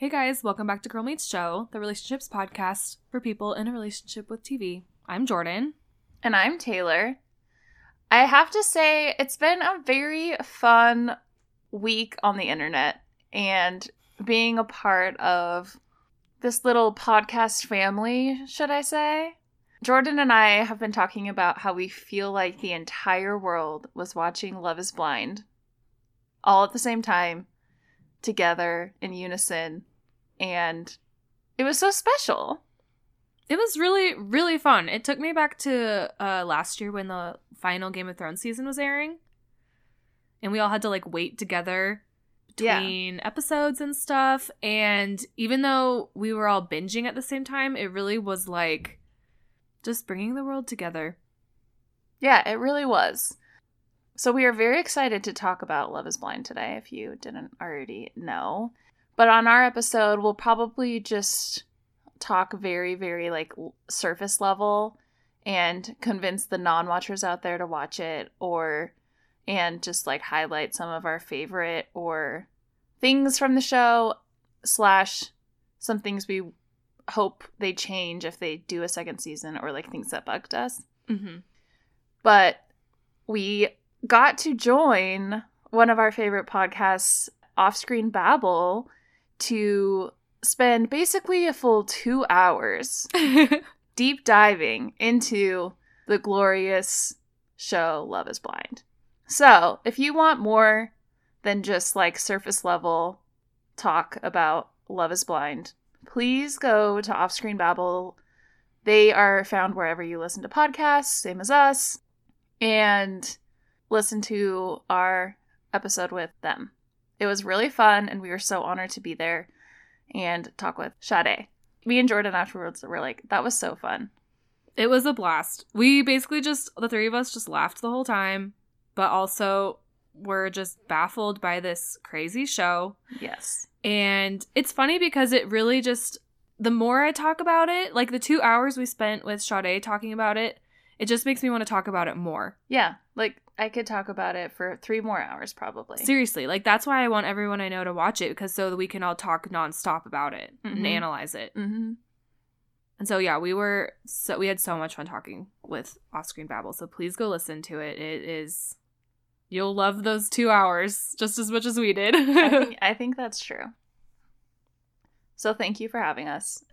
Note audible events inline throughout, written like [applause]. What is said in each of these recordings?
Hey guys, welcome back to Girl Meets Show, the relationships podcast for people in a relationship with TV. I'm Jordan. And I'm Taylor. I have to say, it's been a very fun week on the internet and being a part of this little podcast family, should I say. Jordan and I have been talking about how we feel like the entire world was watching Love is Blind all at the same time, together in unison. And it was so special. It was really, really fun. It took me back to uh, last year when the final Game of Thrones season was airing. And we all had to like wait together Yeah. between episodes and stuff. And even though we were all binging at the same time, it really was like just bringing the world together. Yeah, it really was. So we are very excited to talk about Love is Blind today, if you didn't already know. But on our episode, we'll probably just talk very, very like surface level and convince the non-watchers out there to watch it or and just like highlight some of our favorite or things from the show slash some things we hope they change if they do a second season or like things that bugged us Mm-hmm. but we got to join one of our favorite podcasts, Offscreen Babble, to spend basically a full two hours [laughs] deep diving into the glorious show Love is Blind. So, if you want more than just like surface level talk about Love is Blind, please go to Offscreen Babble. They are found wherever you listen to podcasts, same as us, and listen to our episode with them. It was really fun, and we were so honored to be there and talk with Sade. Me and Jordan afterwards were like, that was so fun. It was a blast. We basically just the three of us just laughed the whole time, but also were just baffled by this crazy show. Yes. And it's funny because it really just the more I talk about it, like the 2 hours we spent with Sade talking about it, it just makes me want to talk about it more. Yeah. Like, I could talk about it for three more hours probably. Seriously, like that's why I want everyone I know to watch it because so that we can all talk nonstop about it and Mhm. analyze it. Mm-hmm. And so yeah, we were so we had so much fun talking with Off Screen Babble. So please go listen to it. It is you'll love those two hours just as much as we did. I, [laughs] think, I think that's true. So thank you for having us.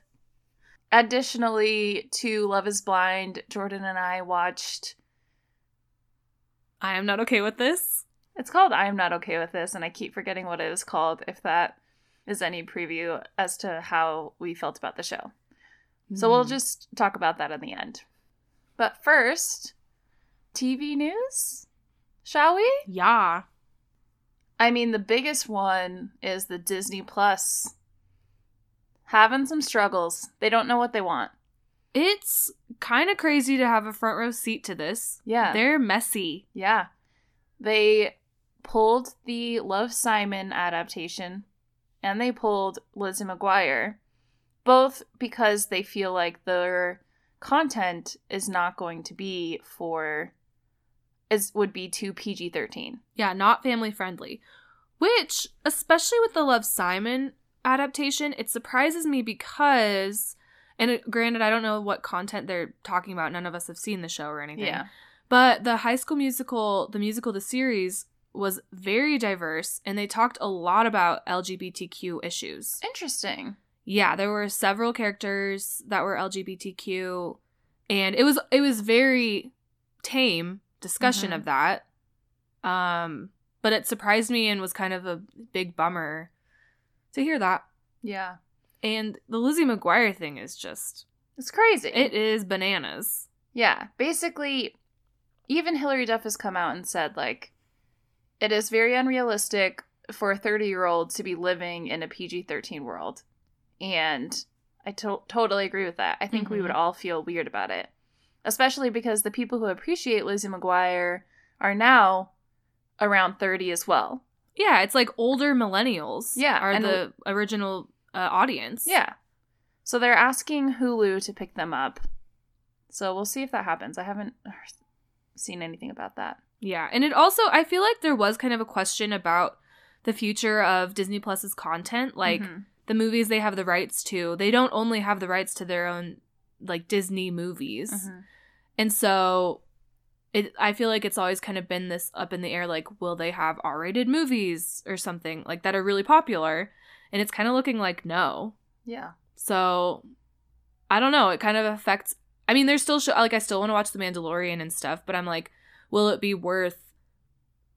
Additionally to Love is Blind, Jordan and I watched I am not okay with this. It's called I Am Not Okay With This, and I keep forgetting what it is called, if that is any preview as to how we felt about the show. So we'll Hmm. just talk about that in the end. But first, TV news? Shall we? yeah. I mean, the biggest one is the Disney Plus having some struggles. They don't know what they want. It's kind of crazy to have a front row seat to this. Yeah. They're messy. Yeah. They pulled the Love Simon adaptation and they pulled Lizzie McGuire, both because they feel like their content is not going to be for is would be too PG-13. Yeah, not family friendly. Which, especially with the Love Simon adaptation, it surprises me because, and it, granted, I don't know what content they're talking about. None of us have seen the show or anything. Yeah. But the High School Musical, the musical, the series was very diverse, and they talked a lot about LGBTQ issues. Interesting. Yeah, there were several characters that were LGBTQ, and it was it was very tame discussion Mhm. of that. Um, but it surprised me and was kind of a big bummer to hear that. Yeah. And the Lizzie McGuire thing is just It's crazy. it is bananas. Yeah, basically, even Hilary Duff has come out and said, like, it is very unrealistic for a 30 year old to be living in a PG 13 world. And I to- totally agree with that. I think we Mhm. would all feel weird about it, especially because the people who appreciate Lizzie McGuire are now around 30 as well. Yeah, it's like older millennials. Yeah, are the original uh, audience. Yeah. So they're asking Hulu to pick them up. So we'll see if that happens. I haven't seen anything about that. Yeah, and it also I feel like there was kind of a question about the future of Disney Plus's content. Like Mhm. the movies they have the rights to, they don't only have the rights to their own like Disney movies. Mhm. And so it I feel like it's always kind of been this up in the air like will they have R-rated movies or something like that are really popular? And it's kind of looking like no. Yeah. So I don't know, it kind of affects I mean there's still show, like I still want to watch The Mandalorian and stuff, but I'm like will it be worth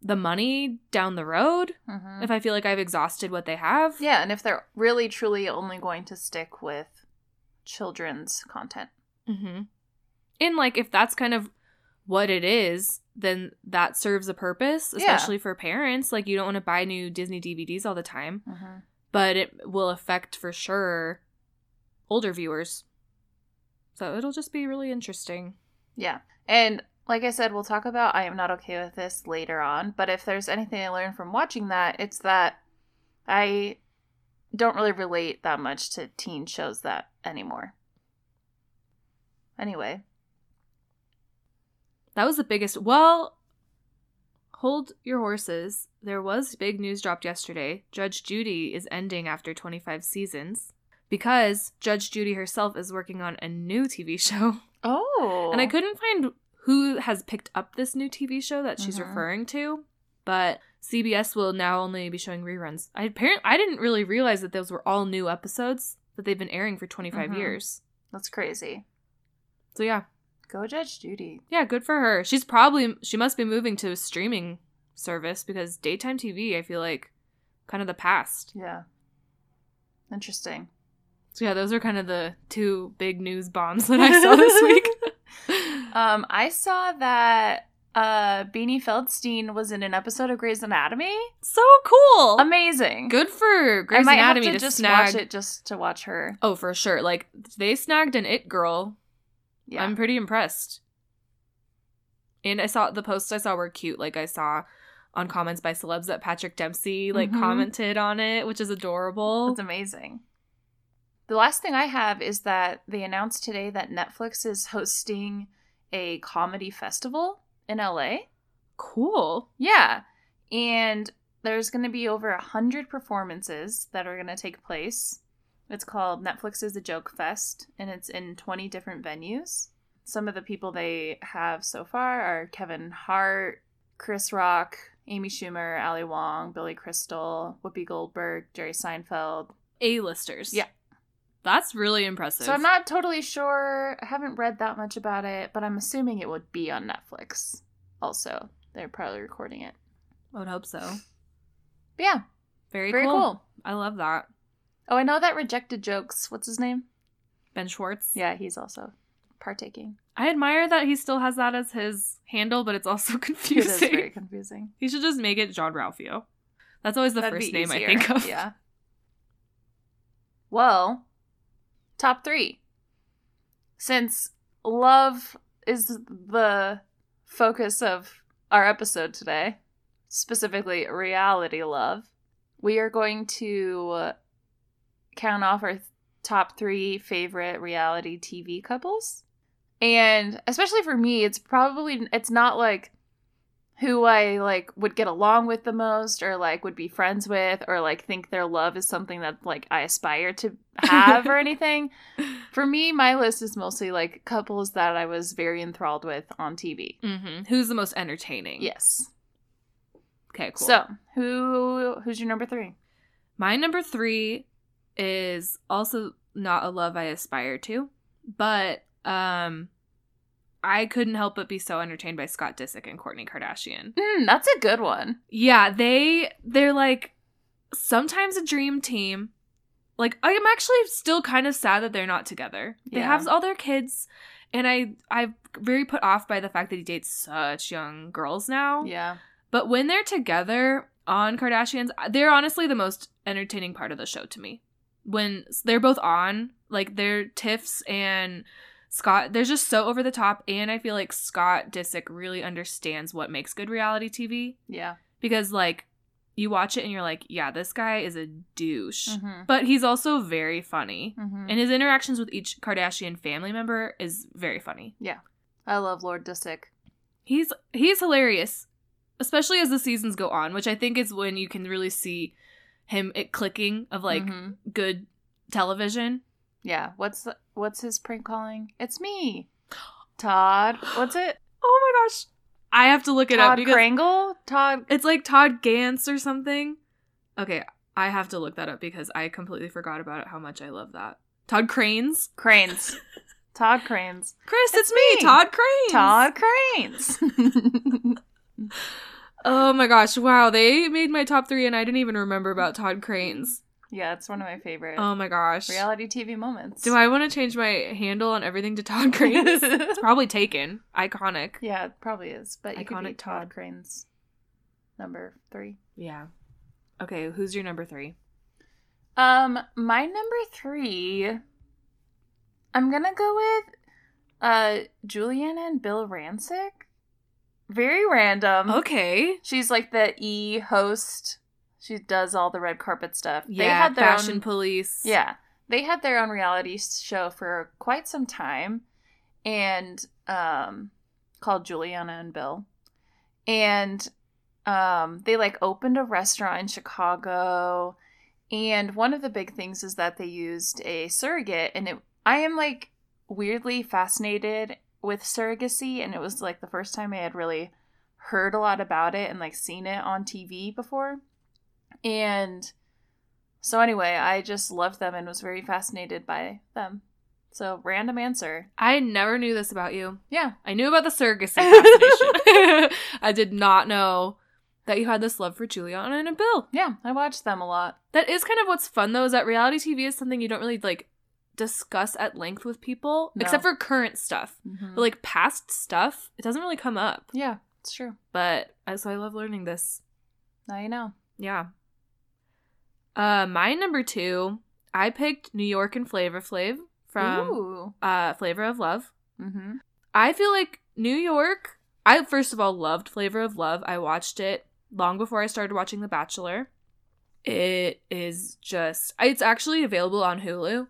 the money down the road Mhm. if I feel like I've exhausted what they have? Yeah, and if they're really truly only going to stick with children's content. Mm-hmm. And like, if that's kind of what it is, then that serves a purpose, Yeah. especially for parents. Like, you don't want to buy new Disney DVDs all the time, Mm-hmm. But it will affect for sure older viewers. So it'll just be really interesting. Yeah. And like I said, we'll talk about I am not okay with this later on, but if there's anything I learned from watching that, it's that I don't really relate that much to teen shows that anymore. Anyway, That was the biggest. Well, hold your horses. There was big news dropped yesterday. Judge Judy is ending after 25 seasons because Judge Judy herself is working on a new TV [laughs] show. oh, And I couldn't find who has picked up this new TV show that she's Mhm. referring to, but CBS will now only be showing reruns. I apparently I didn't really realize that those were all new episodes that they've been airing for 25 Mhm. years. That's crazy. So yeah. Go Judge Judy. Yeah, good for her. She's probably she must be moving to streaming service because daytime TV I feel like kind of the past. Yeah. Interesting. So yeah, those are kind of the two big news bombs that I saw this week. [laughs] [laughs] Um, I saw that uh Beanie Feldstein was in an episode of Grey's Anatomy. so cool. Amazing. Good for Grey's I might Anatomy have to to just snag watch it just to watch her. Oh, for sure. Like they snagged an it girl. Yeah. I'm pretty impressed. And I saw the posts I saw were cute. Like I saw on comments by celebs that Patrick Dempsey like Mhm. commented on it, which is adorable. That's amazing. The last thing I have is that they announced today that Netflix is hosting a comedy festival in LA. cool. Yeah. And there's going to be over a hundred performances that are going to take place. It's called Netflix is a Joke Fest, and it's in 20 different venues. Some of the people they have so far are Kevin Hart, Chris Rock, Amy Schumer, Ali Wong, Billy Crystal, Whoopi Goldberg, Jerry Seinfeld. A-listers. Yeah. That's really impressive. So I'm not totally sure. I haven't read that much about it, but I'm assuming it would be on Netflix also. They're probably recording it. I would hope so. But yeah, Very, very cool. cool. I love that. Oh, I know that rejected jokes. What's his name? Ben Schwartz. Yeah, he's also partaking. I admire that he still has that as his handle, but it's also confusing. [laughs] It is very confusing. he should just make it Jean-Ralphio. That's always the That'd first name I think of. Yeah. Well, top three. Since love is the focus of our episode today, specifically reality love, we are going to count off our top three favorite reality TV couples. And especially for me, it's probably, it's not like who I like would get along with the most or like would be friends with or like think their love is something that like I aspire to have or [laughs] anything. For me, my list is mostly like couples that I was very enthralled with on TV. Mm-hmm. Who's the most entertaining? Yes. Okay, cool. So, who who's your number 3? my number three is also not a love I aspire to, but um, I couldn't help but be so entertained by Scott Disick and Kourtney Kardashian. Mm, that's a good one. Yeah, they they're like sometimes a dream team. Like I'm actually still kind of sad that they're not together. They Yeah. have all their kids, and I I'm very put off by the fact that he dates such young girls now. Yeah. But when they're together on Kardashians, they're honestly the most entertaining part of the show to me. When they're both on, like they're Tiffs and Scott, they're just so over the top, and I feel like Scott Disick really understands what makes good reality TV Yeah. because like you watch it and you're like, yeah, this guy is a douche, Mhm. but he's also very funny, Mhm. and his interactions with each Kardashian family member is very funny. Yeah. I love Lord Disick. He's he's hilarious, especially as the seasons go on, which I think is when you can really see him it clicking of like Mhm. good television. Yeah. What's the, what's his prank calling? It's me, Todd. What's it? [gasps] Oh my gosh. I have to look it up Todd Krangle. Todd. it's like Todd Gantz or something. Okay, I have to look that up because I completely forgot about it how much I love that. Todd Kraines. Kraines. [laughs] Todd Kraines. Chris, it's, It's me, me. Todd Kraines. Todd Kraines. [laughs] [laughs] Oh my gosh, wow, they made my top three and I didn't even remember about Todd Kraines. Yeah, it's one of my favorite Oh my gosh. reality TV moments. Do I want to change my handle on everything to Todd Kraines? [laughs] it's probably taken. Iconic. Yeah, it probably is. But you could be Iconic Todd Todd. Kraines number three. Yeah. Okay, who's your number three? Um, my number three, I'm gonna go with uh Giuliana and Bill Rancic. Very random. Okay. She's like the E host. She does all the red carpet stuff. Yeah, they had their Fashion own, Police. Yeah, they had their own reality show for quite some time, and um, called Giuliana and Bill, and um, they like opened a restaurant in Chicago, and one of the big things is that they used a surrogate, and it I am like weirdly fascinated with surrogacy, and it was like the first time I had really heard a lot about it and like seen it on TV before, and so anyway, I just loved them and was very fascinated by them. So random answer. I never knew this about you. Yeah. I knew about the surrogacy fascination. [laughs] I did not know that you had this love for Giuliana and Bill. Yeah, I watched them a lot. That is kind of what's fun though, is that reality TV is something you don't really like discuss at length with people, No. except for current stuff. Mm-hmm. But like past stuff, it doesn't really come up. yeah, it's true. But so I love learning this. Now you know. Yeah. Uh, my number two, I picked New York and Flavor Flav from Ooh. uh Flavor of Love. Mm-hmm. I feel like New York. I first of all loved Flavor of Love. I watched it long before I started watching The Bachelor. It is just it's actually available on Hulu.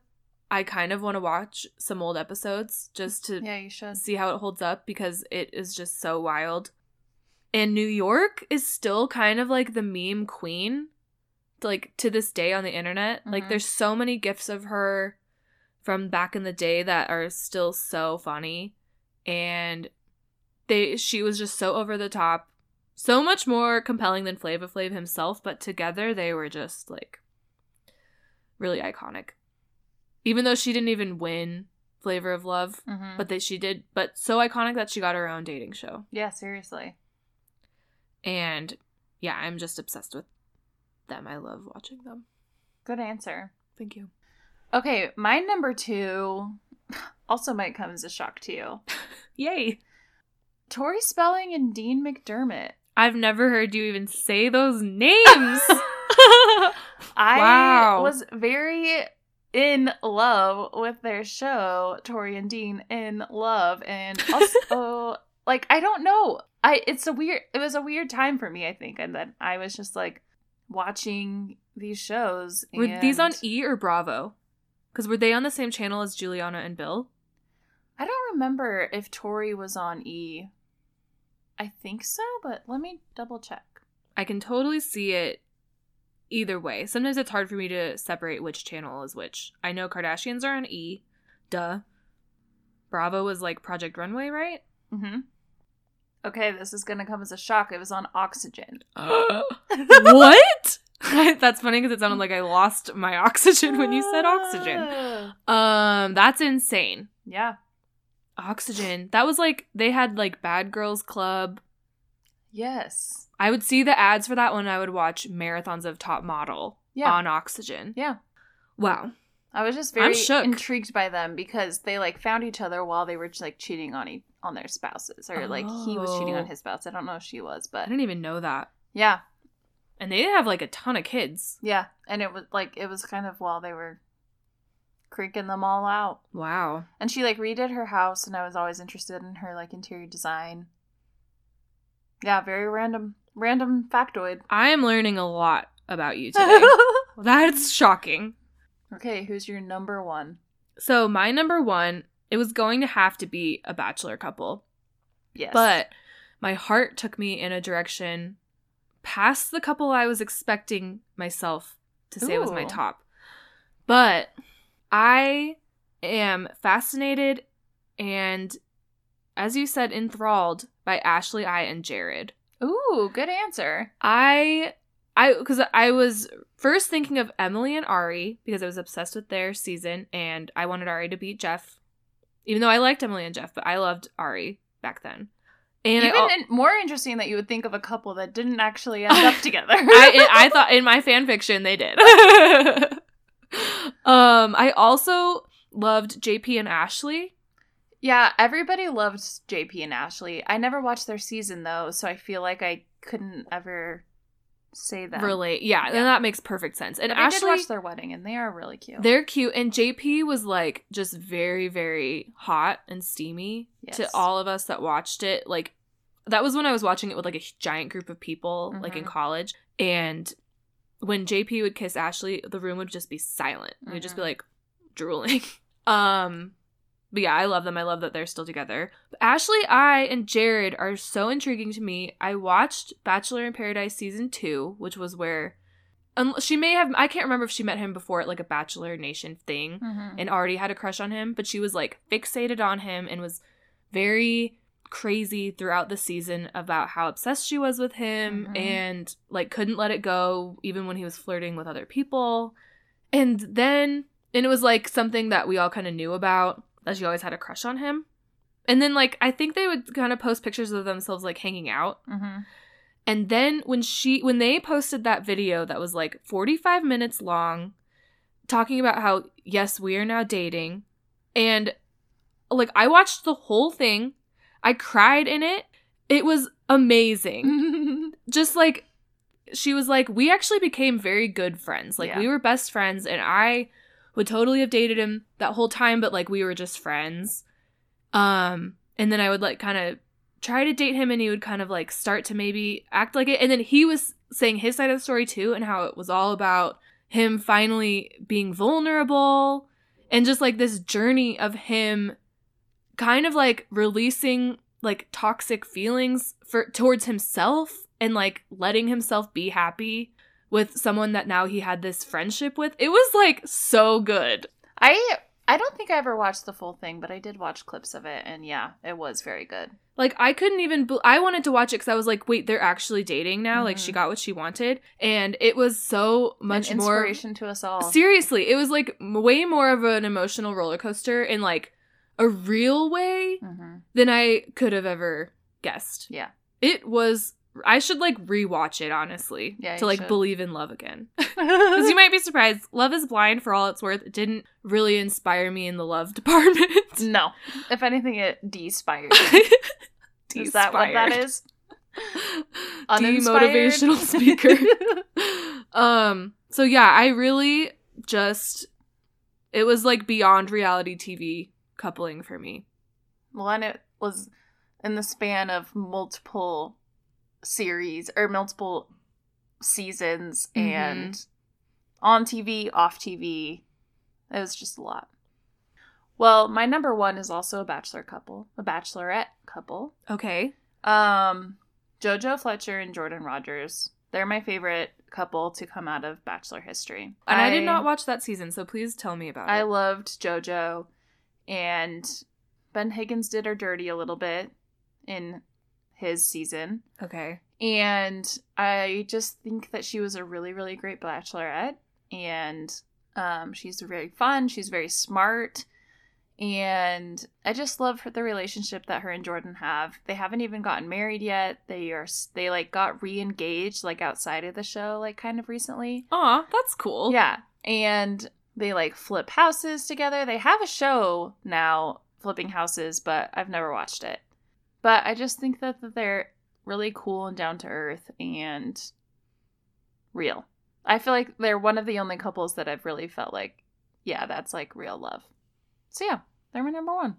I kind of want to watch some old episodes just to Yeah, you should. see how it holds up because it is just so wild. And New York is still kind of like the meme queen, like to this day on the internet. Like Mhm. there's so many gifs of her from back in the day that are still so funny, and they she was just so over the top, so much more compelling than Flavor Flav himself. But together they were just like really iconic. Even though she didn't even win Flavor of Love, Mm-hmm. but that she did but so iconic that she got her own dating show yeah, seriously. and yeah i'm just obsessed with them i love watching them Good answer. thank you Okay, my number two [laughs] also might come as a shock to you. [laughs] yay Tori Spelling and Dean McDermott. i've never heard you even say those names [laughs] I Wow. was very in love with their show, Tori and Dean in love, and also like I don't know, I it's a weird. It was a weird time for me, I think, and then I was just like watching these shows. were these on e or bravo because were they on the same channel as giuliana and bill I don't remember if Tori was on E. I think so, but let me double check. i can totally see it either way sometimes it's hard for me to separate which channel is which i know kardashians are on e duh bravo was like project runway right Mm-hmm. Okay, this is gonna come as a shock. It was on Oxygen. [gasps] what? [laughs] that's funny because it sounded like I lost my oxygen when you said oxygen. Ah. Um, that's insane. Yeah. Oxygen. That was like they had like Bad Girls Club. Yes. I would see the ads for that one. I would watch marathons of Top Model Yeah. on Oxygen. Yeah. Wow. I was just very intrigued by them because they like found each other while they were just, like cheating on e- on their spouses, or like he was cheating on Oh. his spouse. I don't know if she was, but I didn't even know that. yeah, And they have like a ton of kids. yeah. And it was like it was kind of while they were creaking them all out. Wow. And she like redid her house, and I was always interested in her like interior design. Yeah, very random, random factoid. I am learning a lot about you today. [laughs] That's shocking. Okay, who's your number one? So my number one, it was going to have to be a bachelor couple. Yes, But my heart took me in a direction past the couple I was expecting myself to say it was my top. But I am fascinated and, as you said, enthralled by Ashley, I, and Jared. Ooh, good answer. I I because I was first thinking of Emily and Arie because I was obsessed with their season and I wanted Arie to beat Jeff. Even though I liked Emily and Jeff, but I loved Ari back then. And Even al- more interesting that you would think of a couple that didn't actually end up [laughs] together. I, I thought in my fan fiction they did. [laughs] um, I also loved JP and Ashley. yeah, everybody loved JP and Ashley. I never watched their season though, so I feel like I couldn't ever say that. Relate, yeah, Yeah. and that makes perfect sense. And But I did Ashley, watch their wedding, and they are really cute. They're cute, and JP was like just very, very hot and steamy to all of us that watched it. Like that was when I was watching it with like a giant group of people, like in Mhm. college. And when JP would kiss Ashley, the room would just be silent. It would just be Mhm. like drooling. [laughs] um, but yeah, I love them. I love that they're still together. But Ashley, I, and Jared are so intriguing to me. I watched Bachelor in Paradise season two, which was where. Um, she may have. I can't remember if she met him before at like a Bachelor Nation thing Mhm. and already had a crush on him, but she was like fixated on him and was very crazy throughout the season about how obsessed she was with him Mhm. and like couldn't let it go even when he was flirting with other people. And then and it was like something that we all kind of knew about that she always had a crush on him. And then like I think they would kind of post pictures of themselves like hanging out Mhm. and then when she when they posted that video that was like 45 minutes long talking about how yes, we are now dating and like I watched the whole thing. I cried in it. It was amazing. [laughs] Just like she was like we actually became very good friends. Like Yeah. we were best friends and I would totally have dated him that whole time but like we were just friends. Um and then I would like kind of try to date him and he would kind of like start to maybe act like it and then he was saying his side of the story too and how it was all about him finally being vulnerable and just like this journey of him kind of like releasing like toxic feelings for towards himself and like letting himself be happy with someone that now he had this friendship with. It was like so good. I I don't think I ever watched the full thing, but I did watch clips of it, and yeah, it was very good. Like I couldn't even. Be- I wanted to watch it because I was like, wait, they're actually dating now. Like she Mhm. got what she wanted, and it was so much An more. inspiration to us all. Seriously, it was like way more of an emotional roller coaster in like a real way Mhm. than I could have ever guessed. Yeah. It was. I should like rewatch it honestly Yeah, to like should. believe in love again. [laughs] Because you might be surprised, Love is Blind for all it's worth it didn't really inspire me in the love [laughs] department. no, if anything, it de-inspired. [laughs] Is that what that Despired. is? Demotivational speaker. um so yeah i really just it was like beyond reality tv coupling for me well, and it was in the span of multiple series or multiple seasons Mhm. and on TV, off TV. It was just a lot. Well, my number one is also a bachelor couple, a bachelorette couple. okay Um, Jojo Fletcher and Jordan Rodgers. They're my favorite couple to come out of Bachelor history. and I, did not watch that season so please tell me about I it I loved JoJo, and Ben Higgins did her dirty a little bit in his season. okay And I just think that she was a really, really great bachelorette. And um, she's very fun. She's very smart. And I just love her, the relationship that her and Jordan have. They haven't even gotten married yet. They are they like got re-engaged like outside of the show like kind of recently. Aw, that's cool Yeah. And they like flip houses together. They have a show now flipping houses, but I've never watched it. But I just think that, that they're really cool and down to earth and real. I feel like they're one of the only couples that I've really felt like, yeah, that's like real love. So yeah, they're my number one.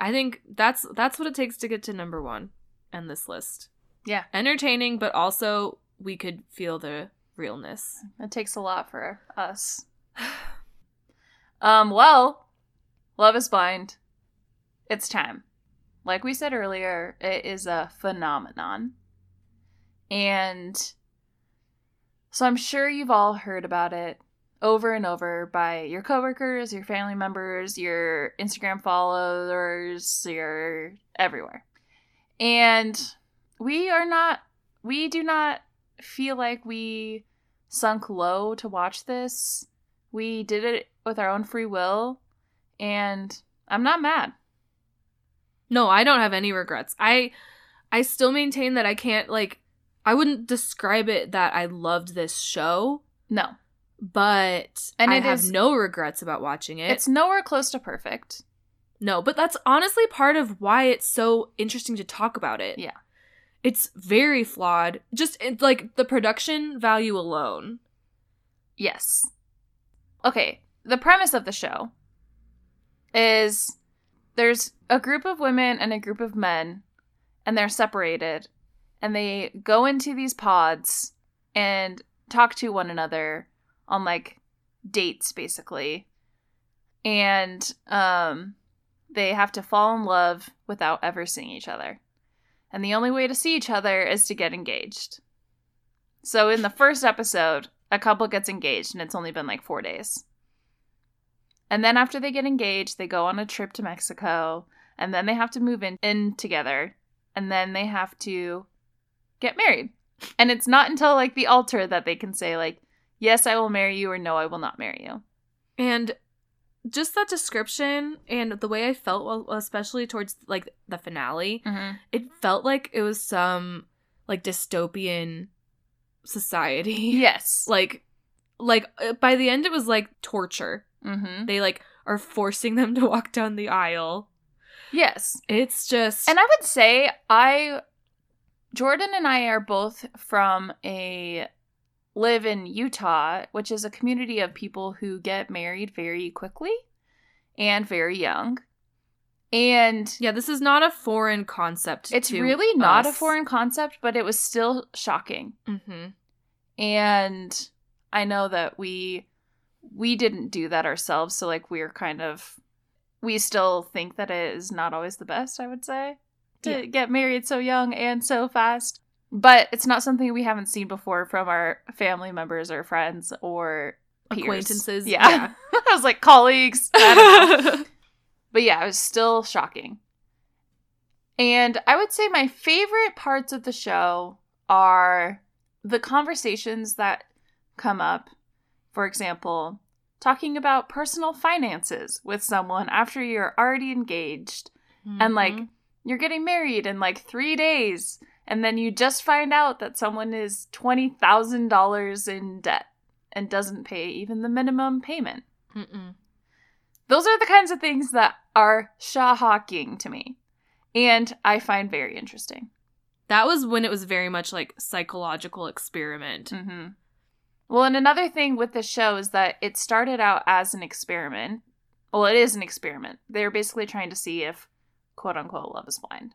i think that's that's what it takes to get to number one on this list Yeah. entertaining but also we could feel the realness It takes a lot for us. [sighs] Um, well, Love is Blind. It's time. Like we said earlier, it is a phenomenon. And So I'm sure you've all heard about it over and over by your coworkers, your family members, your Instagram followers, your everywhere. And we are not we do not feel like we sunk low to watch this. We did it with our own free will and I'm not mad. No, I don't have any regrets. I I still maintain that I can't like I wouldn't describe it that I loved this show, No. but And I have is- no regrets about watching it. It's nowhere close to perfect. no, but that's honestly part of why it's so interesting to talk about it. Yeah. It's very flawed. Just like the production value alone. Yes. Okay, the premise of the show is there's a group of women and a group of men, and they're separated, and they go into these pods and talk to one another on like dates, basically. And um, they have to fall in love without ever seeing each other. And the only way to see each other is to get engaged. So in the first episode, a couple gets engaged and it's only been like four days. And then after they get engaged, they go on a trip to Mexico and then they have to move in, in together and then they have to get married. And it's not until like the altar that they can say like, yes, I will marry you or no, I will not marry you. And just that description and the way I felt, especially towards like the finale, Mm-hmm. it felt like it was some like dystopian society. Yes. [laughs] like like uh, by the end it was like torture. Mm-hmm. They like are forcing them [laughs] to walk down the aisle. Yes. It's just And I would say I Jordan and I are both from a live in Utah, which is a community of people who get married very quickly and very young. And yeah, this is not a foreign concept. it's really not a foreign concept, but it was still shocking. Mhm. And I know that we we didn't do that ourselves, so like we're kind of we still think that it is not always the best, I would say, to Yeah. get married so young and so fast. But it's not something we haven't seen before from our family members or friends or peers. Acquaintances, Yeah. yeah. [laughs] I was like colleagues. I don't know. [laughs] But yeah, it was still shocking. And I would say my favorite parts of the show are the conversations that come up. For example, talking about personal finances with someone after you're already engaged and like Mhm. you're getting married in like three days and then you just find out that someone is $20,000 in debt and doesn't pay even the minimum payment. Mm-mm. Those are the kinds of things that are shocking to me and I find very interesting. that was when it was very much like psychological experiment. hmm Well, and another thing with this show is that it started out as an experiment. Well, it is an experiment. They're basically trying to see if quote unquote love is blind.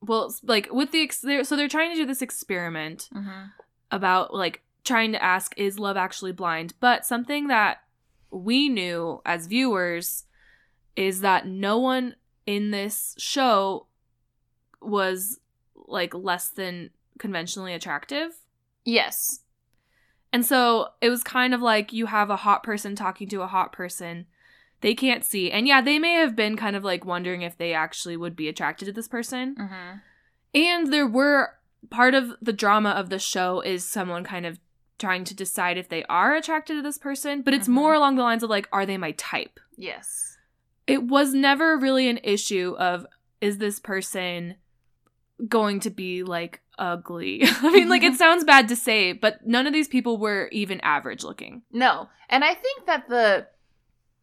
Well, like with the ex- they're, so they're trying to do this experiment Mm-hmm. about like trying to ask is love actually blind but something that we knew as viewers is that no one in this show was like less than conventionally attractive Yes. And so it was kind of like you have a hot person talking to a hot person they can't see and yeah they may have been kind of like wondering if they actually would be attracted to this person Mm-hmm. and there were part of the drama of the show is someone kind of trying to decide if they are attracted to this person, but it's Mhm. more along the lines of like, are they my type? Yes. It was never really an issue of, is this person going to be like ugly? [laughs] I mean, like, it [laughs] sounds bad to say, but none of these people were even average looking. No. And I think that the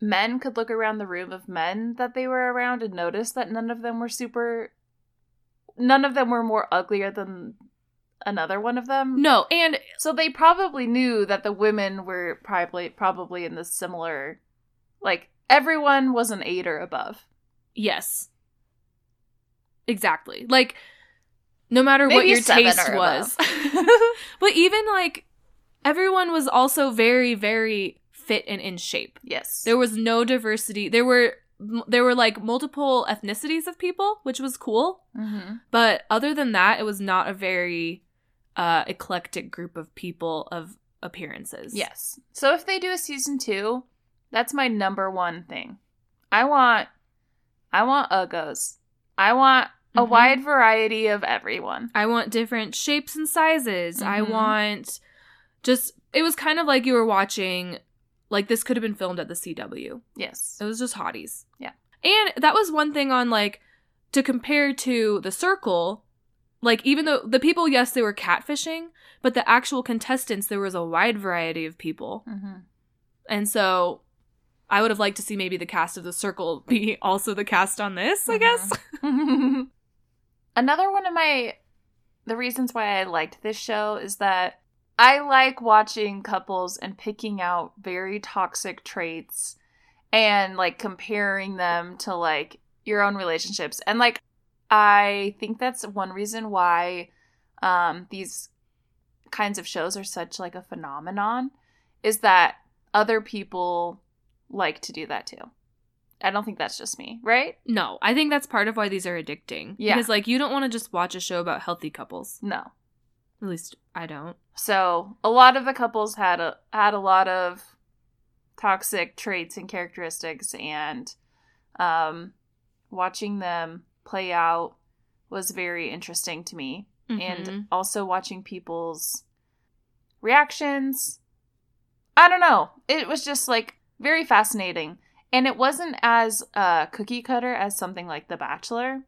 men could look around the room of men that they were around and notice that none of them were super none of them were more uglier than another one of them. No, and So they probably knew that the women were probably probably in the similar like everyone was an 8 or above. yes. Exactly. Like, no matter what your taste was. [laughs] But even like everyone was also very very fit and in shape. yes. There was no diversity. There were there were like multiple ethnicities of people, which was cool. mm-hmm. But other than that, it was not a very uh eclectic group of people of appearances. Yes. So if they do a season two, that's my number one thing. I want I want uggos. I want a Mhm. wide variety of everyone. I want different shapes and sizes. I Mhm. want just it was kind of like you were watching like this could have been filmed at the CW. Yes. It was just hotties. Yeah. And that was one thing on like to compare to the circle, like even though the people, yes, they were catfishing, but the actual contestants, there was a wide variety of people. Mm-hmm. And so I would have liked to see maybe the cast of the circle be [laughs] also the cast on this, I guess. [laughs] Another one of my the reasons why I liked this show is that I like watching couples and picking out very toxic traits and like comparing them to like your own relationships. And like I think that's one reason why um these kinds of shows are such like a phenomenon is that other people like to do that too. I don't think that's just me, right? No, I think that's part of why these are addicting. Yeah. Because like you don't want to just watch a show about healthy couples. No. At least I don't. So a lot of the couples had a had a lot of toxic traits and characteristics, and um, watching them play out was very interesting to me. And Mhm. also watching people's reactions. I don't know. It was just like very fascinating, and it wasn't as uh, cookie cutter as something like The Bachelor.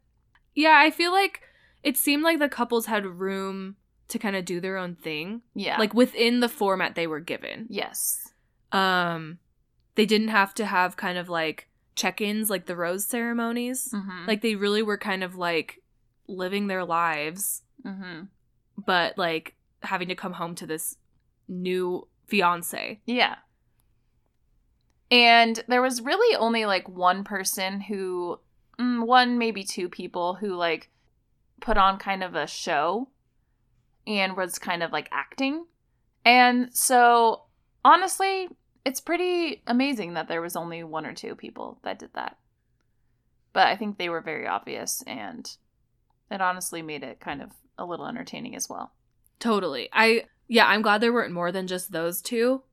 yeah, I feel like it seemed like the couples had room to kind of do their own thing. Yeah, Like within the format they were given. yes, Um they didn't have to have kind of like check-ins like the rose ceremonies. mm-hmm. Like they really were kind of like living their lives mm-hmm. but like having to come home to this new fiance. Yeah. And there was really only like one person who, mm, one, maybe two people who like put on kind of a show and was kind of like acting. And so honestly, it's pretty amazing that there was only one or two people that did that. But I think they were very obvious and it honestly made it kind of a little entertaining as well. Totally. I yeah, I'm glad there weren't more than just those two.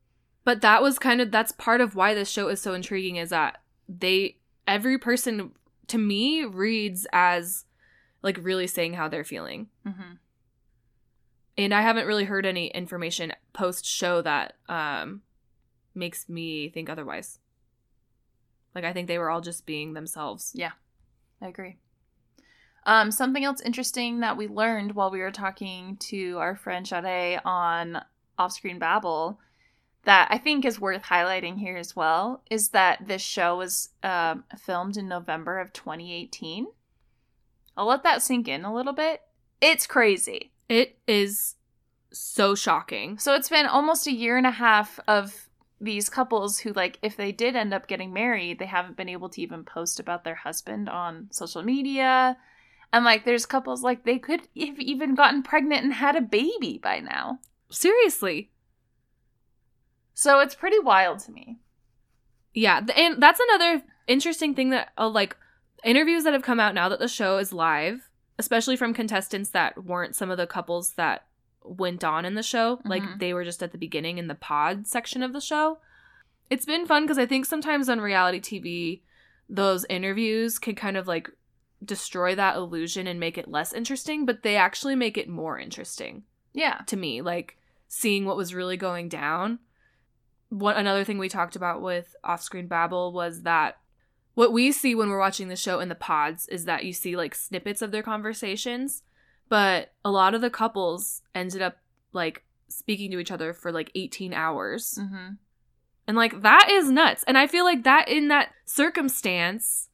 But that was kind of that's part of why this show is so intriguing is that they every person to me reads as like really saying how they're feeling. Mm-hmm. And I haven't really heard any information post show that um makes me think otherwise. Like I think they were all just being themselves. Yeah, I agree. Um, something else interesting that we learned while we were talking to our friend Sade on Offscreen Babble that I think is worth highlighting here as well is that this show was um, filmed in November of 2018. I'll let that sink in a little bit. It's crazy. It is so shocking. So it's been almost a year and a half of these couples who, like, if they did end up getting married, they haven't been able to even post about their husband on social media. And, like, there's couples, like, they could have even gotten pregnant and had a baby by now. Seriously. So it's pretty wild to me. Yeah, and that's another interesting thing that uh, like interviews that have come out now that the show is live, especially from contestants that weren't some of the couples that went on in the show, like Mhm. they were just at the beginning in the pod section of the show. It's been fun because I think sometimes on reality TV, those interviews can kind of like destroy that illusion and make it less interesting, but they actually make it more interesting Yeah. to me, like seeing what was really going down. One another thing we talked about with off-screen babble was that what we see when we're watching the show in the pods is that you see like snippets of their conversations, but a lot of the couples ended up like speaking to each other for like 18 hours. Mm-hmm. And like that is nuts. And I feel like that in that circumstance,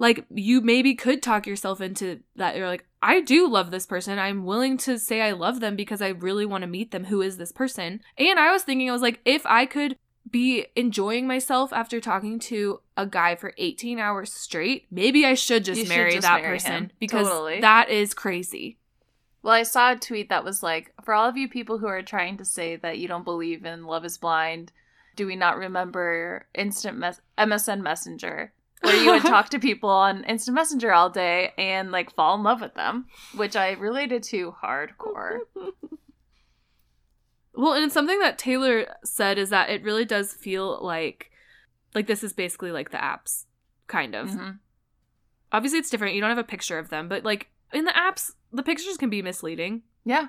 like you maybe could talk yourself into that. You're like, I do love this person. I'm willing to say I love them because I really want to meet them. Who is this person? And I was thinking, I was like, if I could be enjoying myself after talking to a guy for 18 hours straight, maybe I should just You should marry just that marry person him. because Totally. that is crazy. Well, I saw a tweet that was like, for all of you people who are trying to say that you don't believe in Love is Blind, do we not remember Instant Mes- MSN Messenger? Where you would [laughs] talk to people on Instant Messenger all day and like fall in love with them, which I related to hardcore. [laughs] Well, and something that Taylor said is that it really does feel like like this is basically like the apps kind of. Mhm. Obviously it's different. You don't have a picture of them, but like in the apps, the pictures can be misleading. Yeah.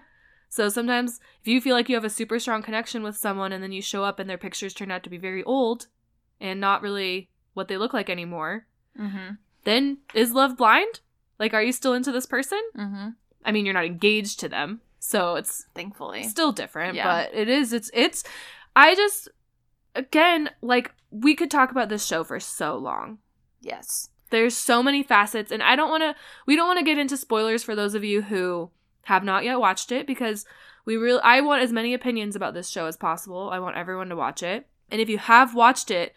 So sometimes if you feel like you have a super strong connection with someone and then you show up and their pictures turn out to be very old and not really what they look like anymore, Mm-hmm. then is love blind? Like are you still into this person? Mm-hmm. I mean, you're not engaged to them. So it's Thankfully. still different, Yeah. but it is it's it's I just again, like we could talk about this show for so long. yes. There's so many facets and I don't want to we don't want to get into spoilers for those of you who have not yet watched it because we really I want as many opinions about this show as possible. I want everyone to watch it. And if you have watched it,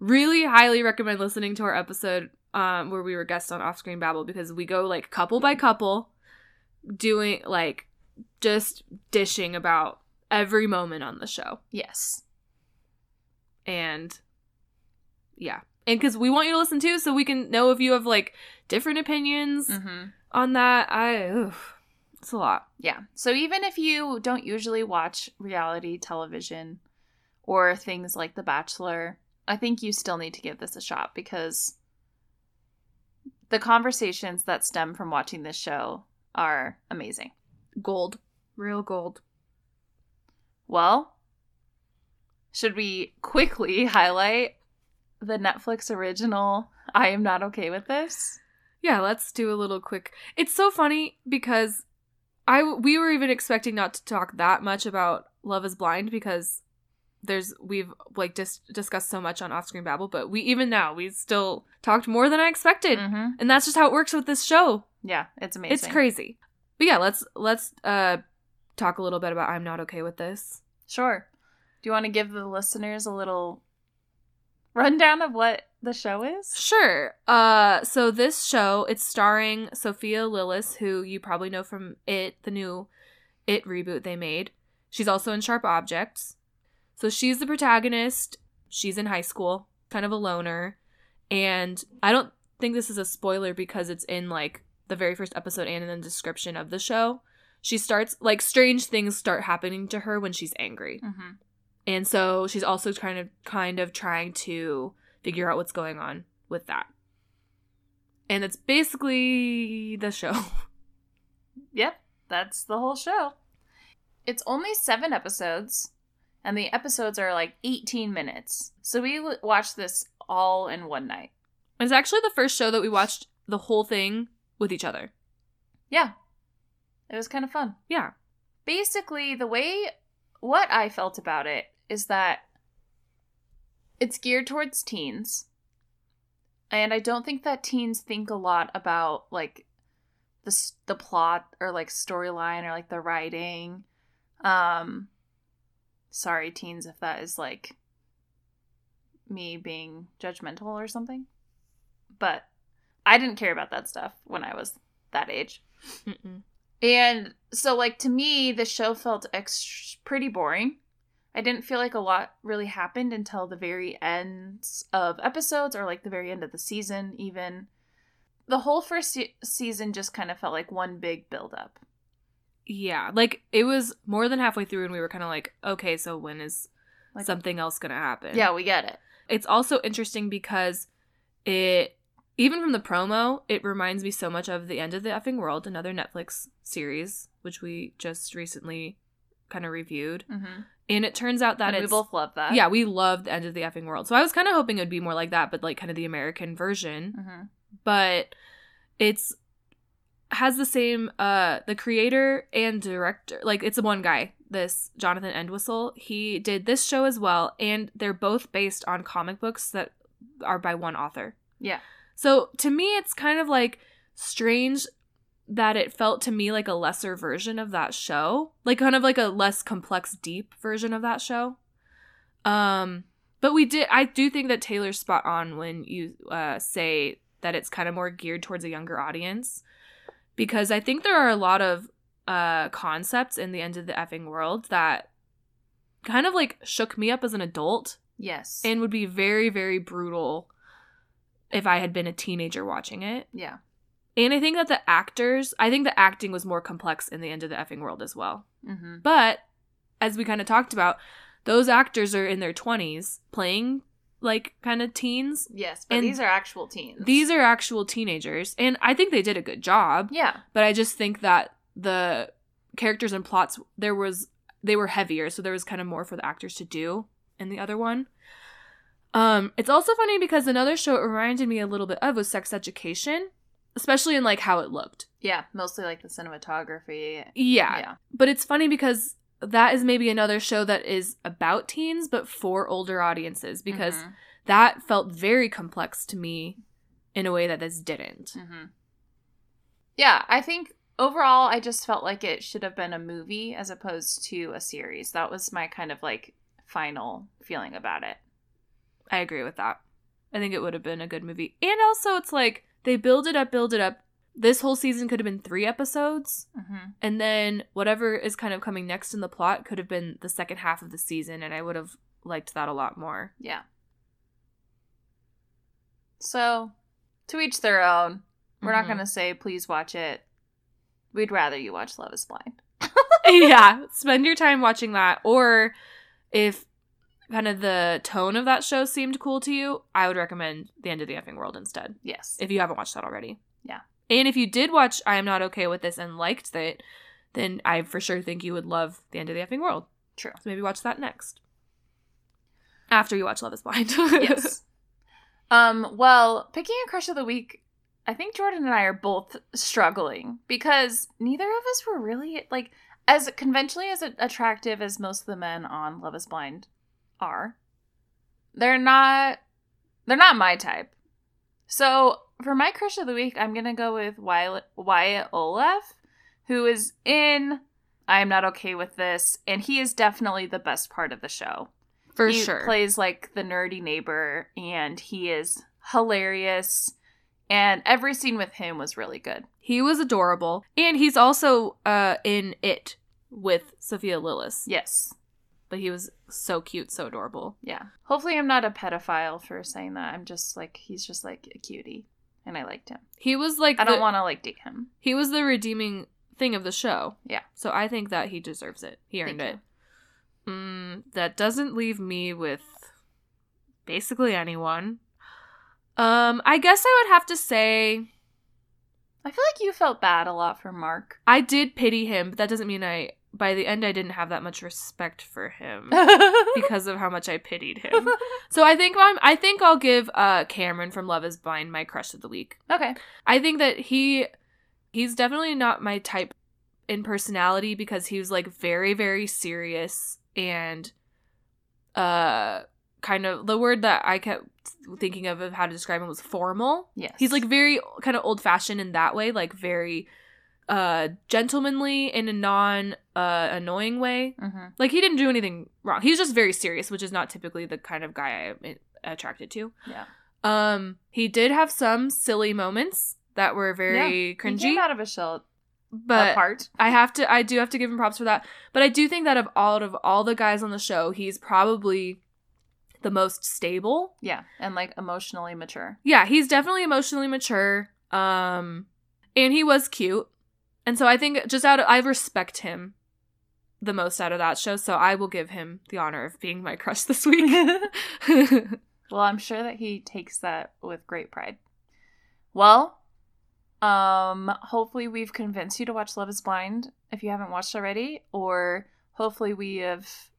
really highly recommend listening to our episode um where we were guests on Off Screen Babble because we go like couple by couple doing like just dishing about every moment on the show. Yes. And yeah. And because we want you to listen too, so we can know if you have like different opinions Mm-hmm. on that. I, oof, it's a lot. Yeah. So even if you don't usually watch reality television or things like The Bachelor, I think you still need to give this a shot because the conversations that stem from watching this show are amazing. Gold. Real gold. Well, should we quickly [laughs] highlight the Netflix original I Am Not Okay with This? Yeah, let's do a little quick. It's so funny because I we were even expecting not to talk that much about Love is Blind because there's we've like dis- discussed so much on Off Screen Babble, but we even now we still talked more than I expected. Mm-hmm. And that's just how it works with this show. Yeah, it's amazing. It's crazy. But yeah, let's let's uh talk a little bit about I'm not okay with this. Sure. Do you want to give the listeners a little rundown of what the show is? Sure. Uh so this show, it's starring Sophia Lillis, who you probably know from It, the new It reboot they made. She's also in Sharp Objects. So she's the protagonist. She's in high school, kind of a loner. And I don't think this is a spoiler because it's in like the very first episode and in the description of the show. She starts like strange things start happening to her when she's angry. Mm-hmm. And so she's also kind of kind of trying to figure out what's going on with that. And it's basically the show. [laughs] Yep, that's the whole show. It's only seven episodes, and the episodes are like 18 minutes. So we w- watched this all in one night. It's actually the first show that we watched the whole thing with each other. Yeah, it was kind of fun. Yeah. Basically, the way what I felt about it is that it's geared towards teens. And I don't think that teens think a lot about like the the plot or like storyline or like the writing. Um sorry teens if that is like me being judgmental or something. But I didn't care about that stuff when I was that age. Mm-mm. And so, like, to me, the show felt ex- pretty boring. I didn't feel like a lot really happened until the very ends of episodes or like the very end of the season, even. The whole first se- season just kind of felt like one big build up. Yeah. Like it was more than halfway through and we were kind of like, okay, so when is Like- something else going to happen? Yeah, we get it. It's also interesting because it even from the promo, it reminds me so much of The End of the Effing World, another Netflix series, which we just recently kind of reviewed. Mm-hmm. And it turns out that we it's both love that. yeah, we love The End of the Effing World. So I was kind of hoping it would be more like that, but like kind of the American version. Mm-hmm. But it's has the same uh the creator and director like it's a one guy this jonathan entwistle he did this show as well and they're both based on comic books that are by one author. Yeah. so to me it's kind of like strange that it felt to me like a lesser version of that show like kind of like a less complex deep version of that show. Um but we did i do think that taylor's spot on when you uh say that it's kind of more geared towards a younger audience because i think there are a lot of uh concepts in the end of the effing world that kind of like shook me up as an adult Yes. and would be very very brutal if i had been a teenager watching it yeah. and i think that the actors i think the acting was more complex in the end of the effing world as well Mm-hmm. but as we kind of talked about, those actors are in their 20s playing like kind of teens. Yes, but And these are actual teens. These are actual teenagers, and I think they did a good job. yeah, But I just think that the characters and plots there was they were heavier, so there was kind of more for the actors to do in the other one. Um, it's also funny because another show it reminded me a little bit of was Sex Education, especially in like how it looked. yeah, mostly like the cinematography. Yeah, yeah. but it's funny because that is maybe another show that is about teens but for older audiences because Mhm. that felt very complex to me in a way that this didn't. Mm-hmm. Yeah, I think overall, I just felt like it should have been a movie as opposed to a series. That was my kind of like final feeling about it. I agree with that. I think it would have been a good movie. And also, it's like they build it up, build it up. This whole season could have been three episodes. Mm-hmm. And then whatever is kind of coming next in the plot could have been the second half of the season. And I would have liked that a lot more. Yeah. So, to each their own. We're not Mhm. going to say, please watch it. We'd rather you watch Love is Blind. [laughs] [laughs] yeah. Spend your time watching that. Or if kind of the tone of that show seemed cool to you, I would recommend The End of the Effing World instead. Yes. if you haven't watched that already. Yeah. And if you did watch I Am Not Okay with This and liked it, then I for sure think you would love The End of the Effing World. True. So maybe watch that next. After you watch Love is Blind. [laughs] yes. Um, well, picking a crush of the week, I think Jordan and I are both struggling because neither of us were really like as conventionally as attractive as most of the men on Love is Blind are. They're not they're not my type. So, for my crush of the week, I'm going to go with Wyatt, Wyatt Oleff, who is in I am not okay with this, and he is definitely the best part of the show for he sure. plays like the nerdy neighbor and he is hilarious and every scene with him was really good he was adorable. And he's also uh in It with Sophia Lillis. yes But he was so cute, so adorable. yeah hopefully i'm not a pedophile for saying that i'm just like he's just like a cutie and i liked him He was like i don't want to like date him he was the redeeming thing of the show. Yeah. So I think that he deserves it. He earned Thank it. Mm, that doesn't leave me with basically anyone. Um, I guess I would have to say i feel like you felt bad a lot for mark I did pity him, but that doesn't mean I by the end I didn't have that much respect for him [laughs] because of how much I pitied him. So I think I'm I think I'll give uh Cameron from Love is Blind my crush of the week. okay I think that he he's definitely not my type in personality because he was like very very serious and uh kind of the word that I kept thinking of of how to describe him was formal. yes He's like very kind of old fashioned in that way, like very uh gentlemanly in a non uh annoying way. hmm Like he didn't do anything wrong. He was just very serious, which is not typically the kind of guy I'm eh, attracted to. yeah Um, he did have some silly moments that were very he cringy, came out of a shell but apart I have to, I do have to give him props for that. But I do think that of all of all the guys on the show, he's probably the most stable. yeah and like emotionally mature Yeah, he's definitely emotionally mature. Um, and he was cute, and so I think just out of I respect him the most out of that show. So I will give him the honor of being my crush this week. [laughs] Well, I'm sure that he takes that with great pride. Well, um, hopefully we've convinced you to watch Love is Blind if you haven't watched already, or hopefully we have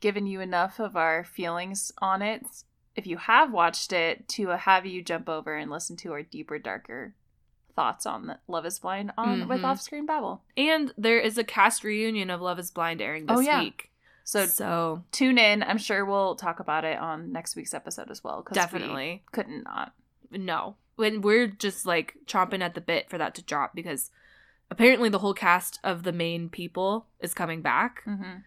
given you enough of our feelings on it if you have watched it to have you jump over and listen to our deeper, darker thoughts on Love is Blind on with Mhm. Off Screen Babble. and there is a cast reunion of Love Is Blind airing this Oh, yeah. week. So so tune in. I'm sure we'll talk about it on next week's episode as well. 'cause we definitely couldn't not. no when we're just like chomping at the bit for that to drop because apparently the whole cast of the main people is coming back Mm-hmm.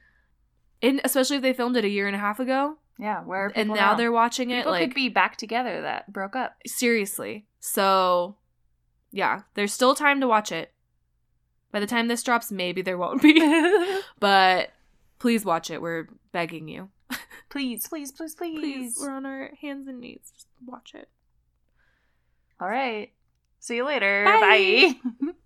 and especially if they filmed it a year and a half ago Yeah, where and people now, they're watching it People like could be back together that broke up. seriously so yeah there's still time to watch it by the time this drops maybe there won't be [laughs] but please watch it we're begging you [laughs] please, please, please, please. please we're on our hands and knees just watch it All right. See you later. Bye. Bye. [laughs]